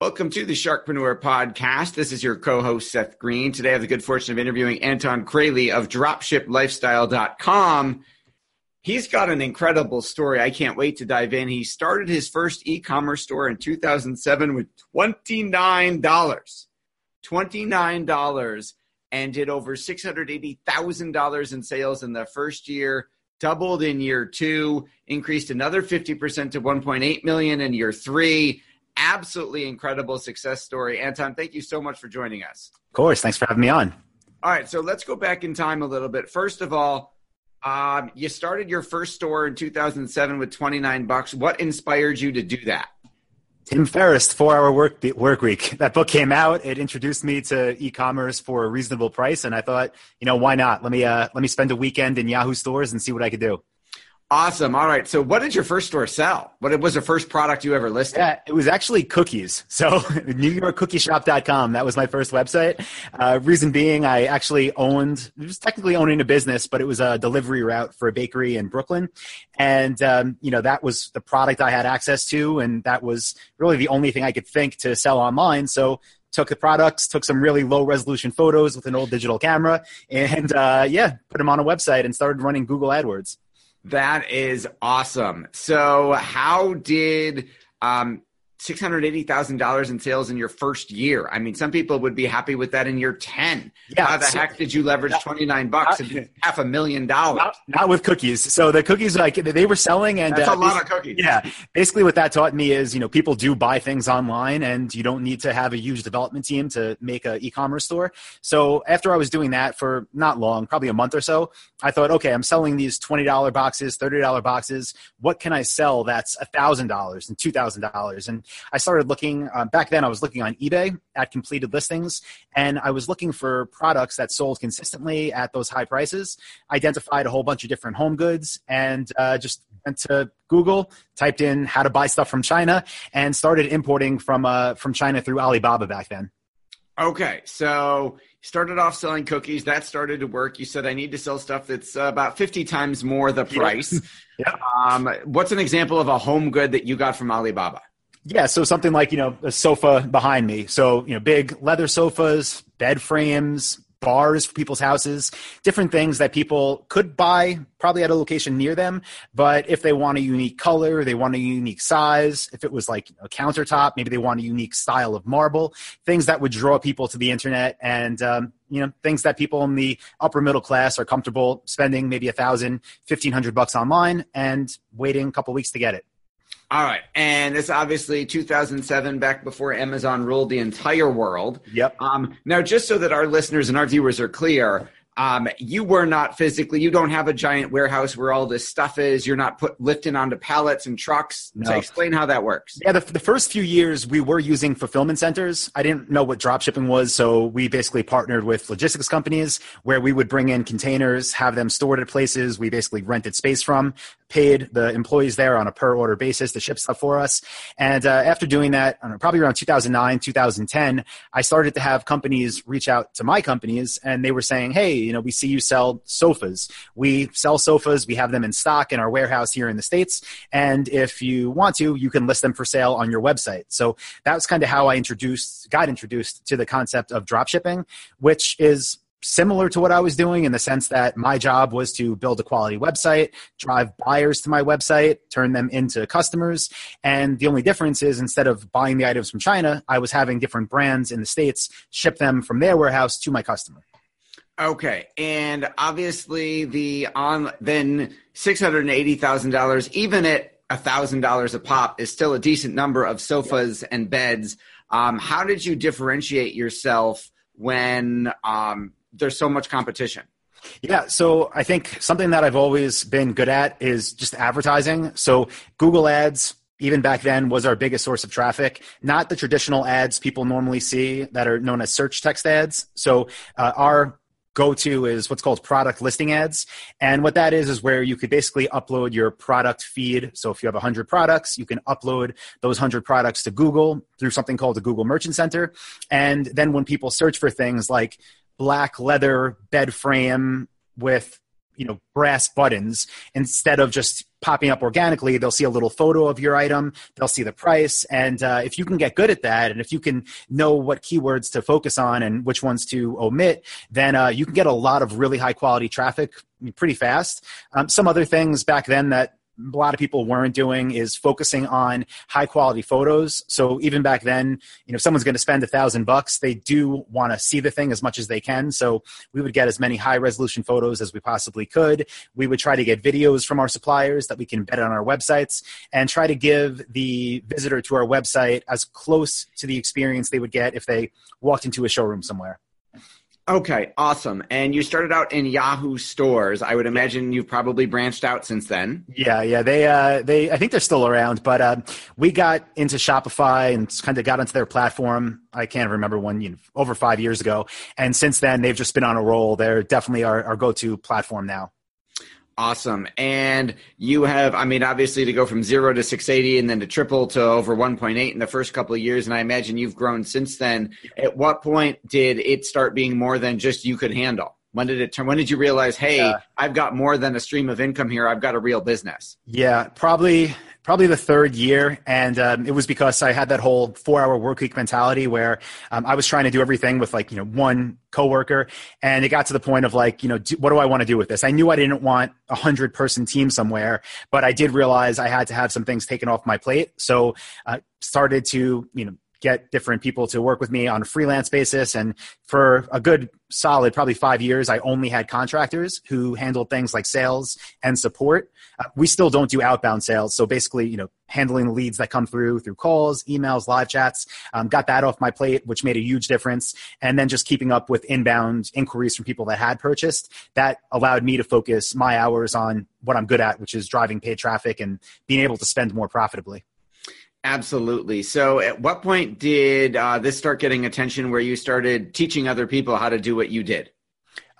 Welcome to the Sharkpreneur Podcast. This is your co-host Seth Green. Today I have the good fortune of interviewing Anton Kraly of dropshiplifestyle.com. He's got an incredible story. I can't wait to dive in. He started his first e-commerce store in 2007 with $29. $29 and did over $680,000 in sales in the first year, doubled in year 2, increased another 50% to 1.8 million in year 3 absolutely incredible success story. Anton, thank you so much for joining us. Of course. Thanks for having me on. All right. So let's go back in time a little bit. First of all, um, you started your first store in 2007 with 29 bucks. What inspired you to do that? Tim Ferriss, Four Hour Work Work Week. That book came out. It introduced me to e-commerce for a reasonable price, and I thought, you know, why not? Let me uh, let me spend a weekend in Yahoo stores and see what I could do. Awesome. All right. So, what did your first store sell? What was the first product you ever listed? Yeah, it was actually cookies. So, NewYorkCookieShop.com. That was my first website. Uh, reason being, I actually owned, it was technically owning a business, but it was a delivery route for a bakery in Brooklyn. And, um, you know, that was the product I had access to. And that was really the only thing I could think to sell online. So, took the products, took some really low resolution photos with an old digital camera, and uh, yeah, put them on a website and started running Google AdWords. That is awesome. So, how did um, $680,000 in sales in your first year. I mean, some people would be happy with that in year 10. Yeah. How the so, heck did you leverage 29 bucks and half a million dollars? Not, not, with cookies. So the cookies, like they were selling and that's uh, a lot of cookies. Yeah. Basically what that taught me is, you know, people do buy things online and you don't need to have a huge development team to make an e-commerce store. So after I was doing that for not long, probably a month or so, I thought, okay, I'm selling these $20 boxes, $30 boxes. What can I sell that's $1,000 and $2,000? And I started looking um, back then. I was looking on eBay at completed listings, and I was looking for products that sold consistently at those high prices. Identified a whole bunch of different home goods, and uh, just went to Google, typed in how to buy stuff from China, and started importing from uh, from China through Alibaba back then. Okay, so started off selling cookies. That started to work. You said I need to sell stuff that's uh, about fifty times more the price. yeah. Um, what's an example of a home good that you got from Alibaba? Yeah, so something like you know a sofa behind me. So you know, big leather sofas, bed frames, bars for people's houses, different things that people could buy probably at a location near them. But if they want a unique color, they want a unique size. If it was like a countertop, maybe they want a unique style of marble. Things that would draw people to the internet, and um, you know things that people in the upper middle class are comfortable spending maybe a thousand, fifteen hundred bucks online and waiting a couple weeks to get it. All right. And it's obviously 2007, back before Amazon ruled the entire world. Yep. Um, now, just so that our listeners and our viewers are clear, um, you were not physically, you don't have a giant warehouse where all this stuff is. You're not put lifting onto pallets and trucks. No. So explain how that works. Yeah, the, the first few years we were using fulfillment centers. I didn't know what drop shipping was. So we basically partnered with logistics companies where we would bring in containers, have them stored at places we basically rented space from, paid the employees there on a per order basis to ship stuff for us. And uh, after doing that, know, probably around 2009, 2010, I started to have companies reach out to my companies and they were saying, hey, You know, we see you sell sofas. We sell sofas. We have them in stock in our warehouse here in the States. And if you want to, you can list them for sale on your website. So that was kind of how I introduced, got introduced to the concept of drop shipping, which is similar to what I was doing in the sense that my job was to build a quality website, drive buyers to my website, turn them into customers. And the only difference is instead of buying the items from China, I was having different brands in the States ship them from their warehouse to my customer. Okay, and obviously the on then six hundred and eighty thousand dollars, even at thousand dollars a pop, is still a decent number of sofas and beds. Um, how did you differentiate yourself when um, there's so much competition? Yeah, so I think something that I've always been good at is just advertising. So Google Ads, even back then, was our biggest source of traffic. Not the traditional ads people normally see that are known as search text ads. So uh, our go to is what's called product listing ads. And what that is, is where you could basically upload your product feed. So if you have 100 products, you can upload those 100 products to Google through something called the Google Merchant Center. And then when people search for things like black leather bed frame with you know brass buttons. Instead of just popping up organically they'll see a little photo of your item. They'll see the price. And uh, if you can get good at that and if you can know what keywords to focus on and which ones to omit then uh, you can get a lot of really high quality traffic pretty fast. Um, some other things back then that a lot of people weren't doing is focusing on high quality photos. So even back then, you know, if someone's going to spend a thousand bucks, they do want to see the thing as much as they can. So we would get as many high resolution photos as we possibly could. We would try to get videos from our suppliers that we can embed on our websites and try to give the visitor to our website as close to the experience they would get if they walked into a showroom somewhere. Okay, awesome. And you started out in Yahoo stores. I would imagine you've probably branched out since then. Yeah, yeah. They, uh, they, I think they're still around, but uh, we got into Shopify and kind of got onto their platform. I can't remember when, you know, over five years ago. And since then, they've just been on a roll. They're definitely our, our go-to platform now. Awesome. And you have, I mean, obviously to go from zero to 680 and then to triple to over 1.8 in the first couple of years. And I imagine you've grown since then. At what point did it start being more than just you could handle? When did it turn? When did you realize, hey, yeah. I've got more than a stream of income here. I've got a real business. Yeah, probably probably the third year, and um, it was because I had that whole four-hour work week mentality where um, I was trying to do everything with like you know one coworker, and it got to the point of like you know do, what do I want to do with this? I knew I didn't want a hundred-person team somewhere, but I did realize I had to have some things taken off my plate, so uh, started to you know get different people to work with me on a freelance basis. And for a good solid, probably five years, I only had contractors who handled things like sales and support. Uh, we still don't do outbound sales. So basically, you know, handling the leads that come through through calls, emails, live chats, um, got that off my plate, which made a huge difference. And then just keeping up with inbound inquiries from people that had purchased, that allowed me to focus my hours on what I'm good at, which is driving paid traffic and being able to spend more profitably. Absolutely. So, at what point did uh, this start getting attention where you started teaching other people how to do what you did?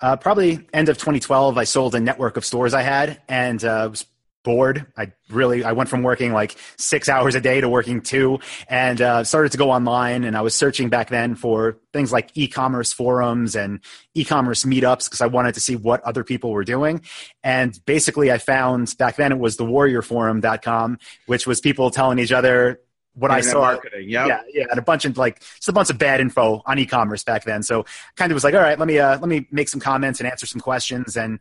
Uh, probably end of 2012. I sold a network of stores I had and uh, was bored. I really I went from working like six hours a day to working two, and uh, started to go online. And I was searching back then for things like e-commerce forums and e-commerce meetups because I wanted to see what other people were doing. And basically, I found back then it was the warriorforum.com, which was people telling each other what Internet I saw. Marketing, yep. Yeah, yeah, and a bunch of like just a bunch of bad info on e-commerce back then. So kind of was like, all right, let me uh, let me make some comments and answer some questions and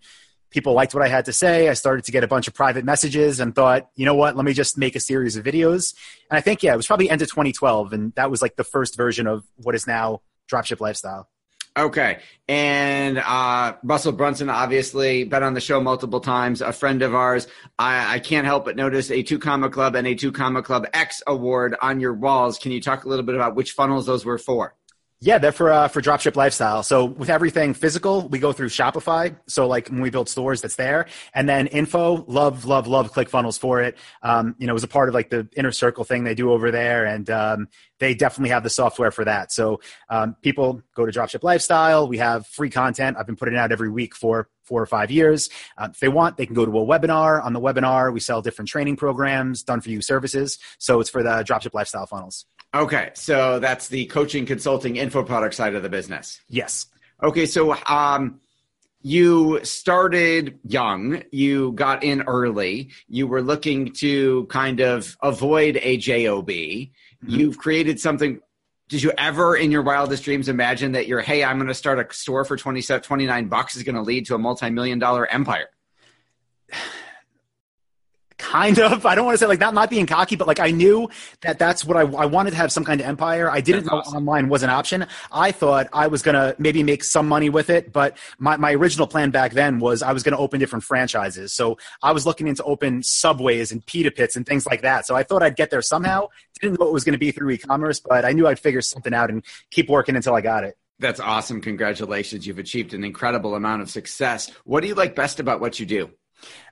people liked what I had to say. I started to get a bunch of private messages and thought, you know what, let me just make a series of videos. And I think, yeah, it was probably end of 2012. And that was like the first version of what is now Dropship Lifestyle. Okay. And uh, Russell Brunson, obviously, been on the show multiple times, a friend of ours. I, I can't help but notice a Two Comma Club and a Two Comma Club X award on your walls. Can you talk a little bit about which funnels those were for? Yeah, they're for uh, for dropship lifestyle. So with everything physical, we go through Shopify. So like when we build stores, that's there, and then info. Love, love, love ClickFunnels for it. Um, you know, it was a part of like the inner circle thing they do over there, and um, they definitely have the software for that. So um, people go to Dropship Lifestyle. We have free content. I've been putting it out every week for four or five years. Uh, if they want, they can go to a webinar. On the webinar, we sell different training programs, done for you services. So it's for the Dropship Lifestyle funnels. Okay, so that's the coaching, consulting, info product side of the business. Yes. Okay, so um, you started young, you got in early, you were looking to kind of avoid a job. Mm-hmm. You've created something did you ever in your wildest dreams imagine that your hey i'm going to start a store for 27 29 bucks is going to lead to a multi-million dollar empire kind of. I don't want to say like not not being cocky, but like I knew that that's what I, I wanted to have some kind of empire. I didn't that's know awesome. online was an option. I thought I was gonna maybe make some money with it, but my, my original plan back then was I was gonna open different franchises. So I was looking into open subways and pita pits and things like that. So I thought I'd get there somehow. Didn't know it was gonna be through e-commerce, but I knew I'd figure something out and keep working until I got it. That's awesome. Congratulations. You've achieved an incredible amount of success. What do you like best about what you do?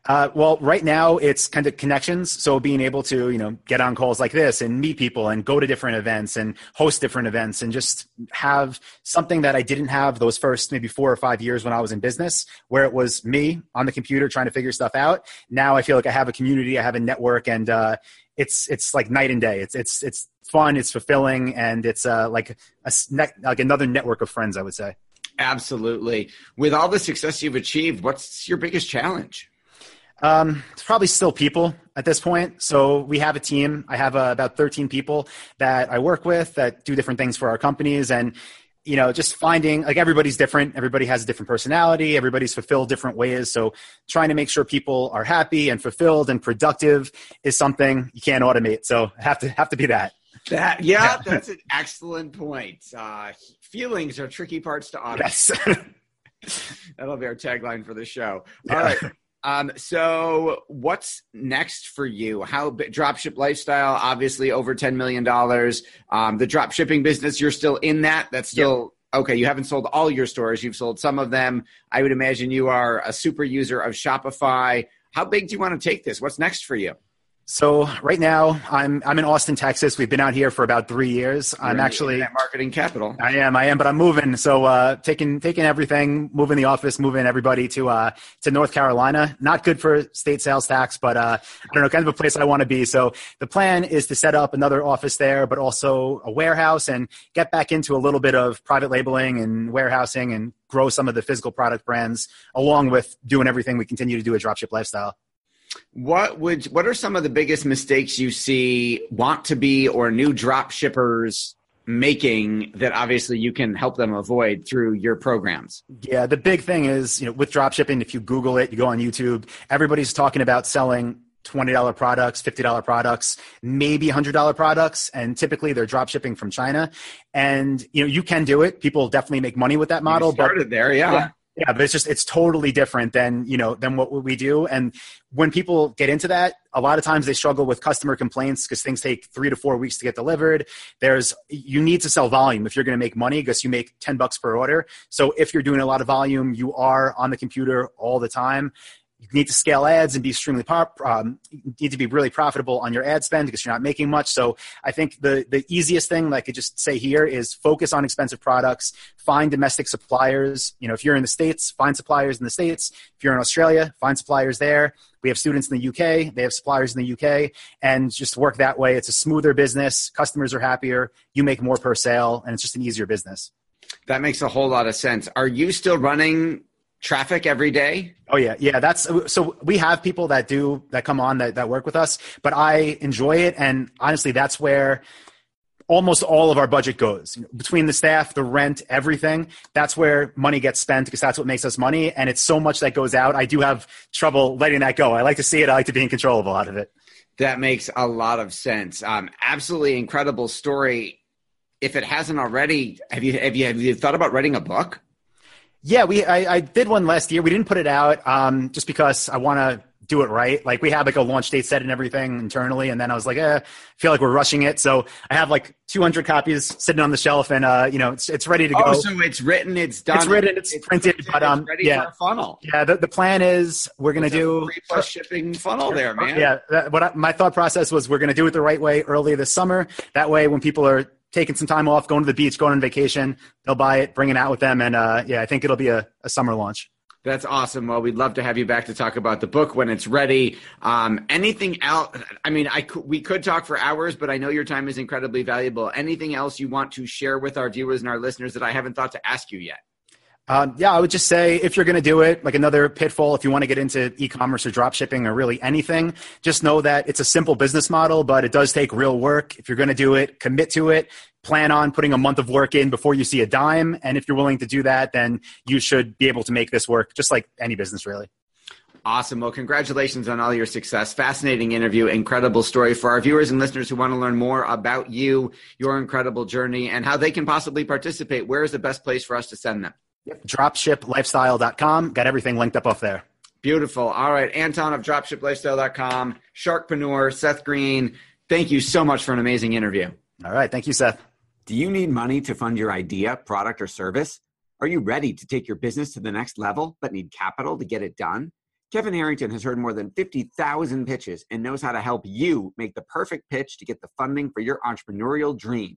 Uh, well, right now it's kind of connections. So being able to, you know, get on calls like this and meet people and go to different events and host different events and just have something that I didn't have those first maybe four or five years when I was in business, where it was me on the computer trying to figure stuff out. Now I feel like I have a community, I have a network, and uh, it's it's like night and day. It's it's it's fun, it's fulfilling, and it's uh, like a like another network of friends. I would say. Absolutely. With all the success you've achieved, what's your biggest challenge? Um, it's probably still people at this point. So we have a team. I have uh, about 13 people that I work with that do different things for our companies. And, you know, just finding like everybody's different. Everybody has a different personality. Everybody's fulfilled different ways. So trying to make sure people are happy and fulfilled and productive is something you can't automate. So have to have to be that. That yeah, that's an excellent point. Uh, feelings are tricky parts to automate. Yes. That'll be our tagline for the show. All yeah. right. Um, so what's next for you? How dropship lifestyle? Obviously, over ten million dollars. Um, the drop shipping business, you're still in that. That's still yep. okay. You haven't sold all your stores. You've sold some of them. I would imagine you are a super user of Shopify. How big do you want to take this? What's next for you? So right now I'm I'm in Austin, Texas. We've been out here for about three years. You're I'm actually marketing capital. I am, I am, but I'm moving. So uh, taking taking everything, moving the office, moving everybody to uh, to North Carolina. Not good for state sales tax, but uh, I don't know, kind of a place I want to be. So the plan is to set up another office there, but also a warehouse and get back into a little bit of private labeling and warehousing and grow some of the physical product brands along with doing everything we continue to do at Dropship Lifestyle. What would what are some of the biggest mistakes you see want to be or new drop shippers making that obviously you can help them avoid through your programs? Yeah, the big thing is, you know, with drop shipping, if you Google it, you go on YouTube, everybody's talking about selling $20 products, $50 products, maybe $100 products. And typically they're drop shipping from China. And, you know, you can do it. People definitely make money with that model. You started but, there, yeah. yeah. Yeah, but it's just it's totally different than you know than what we do. And when people get into that, a lot of times they struggle with customer complaints because things take three to four weeks to get delivered. There's you need to sell volume if you're going to make money because you make ten bucks per order. So if you're doing a lot of volume, you are on the computer all the time you need to scale ads and be extremely pop, um, need to be really profitable on your ad spend because you're not making much. So I think the the easiest thing that I could just say here is focus on expensive products, find domestic suppliers. You know, if you're in the states, find suppliers in the states. If you're in Australia, find suppliers there. We have students in the UK, they have suppliers in the UK, and just work that way. It's a smoother business. Customers are happier. You make more per sale, and it's just an easier business. That makes a whole lot of sense. Are you still running traffic every day? Oh yeah, yeah. That's so we have people that do that come on that that work with us, but I enjoy it, and honestly, that's where almost all of our budget goes between the staff, the rent, everything. That's where money gets spent because that's what makes us money, and it's so much that goes out. I do have trouble letting that go. I like to see it. I like to be in control of a lot of it. That makes a lot of sense. Um, absolutely incredible story. If it hasn't already, have you have you have you thought about writing a book? Yeah, we I, I, did one last year. We didn't put it out um, just because I want to do it right. Like we had like a launch date set and everything internally, and then I was like, eh, I feel like we're rushing it. So I have like 200 copies sitting on the shelf, and uh, you know, it's it's ready to go. Oh, so it's written, it's done, it's written, it's, it's printed, printed, but um, ready yeah, for a funnel. Yeah, the, the plan is we're gonna do free plus shipping funnel there, man. Yeah, that, what I, my thought process was we're gonna do it the right way early this summer. That way, when people are taking some time off, going to the beach, going on vacation. They'll buy it, bring it out with them, and uh, yeah, I think it'll be a, a, summer launch. That's awesome. Well, we'd love to have you back to talk about the book when it's ready. Um, anything else? I mean, I we could talk for hours, but I know your time is incredibly valuable. Anything else you want to share with our viewers and our listeners that I haven't thought to ask you yet? Um, yeah, I would just say if you're going to do it, like another pitfall, if you want to get into e-commerce or drop shipping or really anything, just know that it's a simple business model, but it does take real work. If you're going to do it, commit to it. Plan on putting a month of work in before you see a dime. And if you're willing to do that, then you should be able to make this work just like any business, really. Awesome. Well, congratulations on all your success. Fascinating interview, incredible story for our viewers and listeners who want to learn more about you, your incredible journey, and how they can possibly participate. Where is the best place for us to send them? Yep. Dropshiplifestyle.com. Got everything linked up off there. Beautiful. All right. Anton of dropshiplifestyle.com, Sharkpreneur, Seth Green. Thank you so much for an amazing interview. All right. Thank you, Seth. Do you need money to fund your idea, product, or service? Are you ready to take your business to the next level but need capital to get it done? Kevin Harrington has heard more than 50,000 pitches and knows how to help you make the perfect pitch to get the funding for your entrepreneurial dream.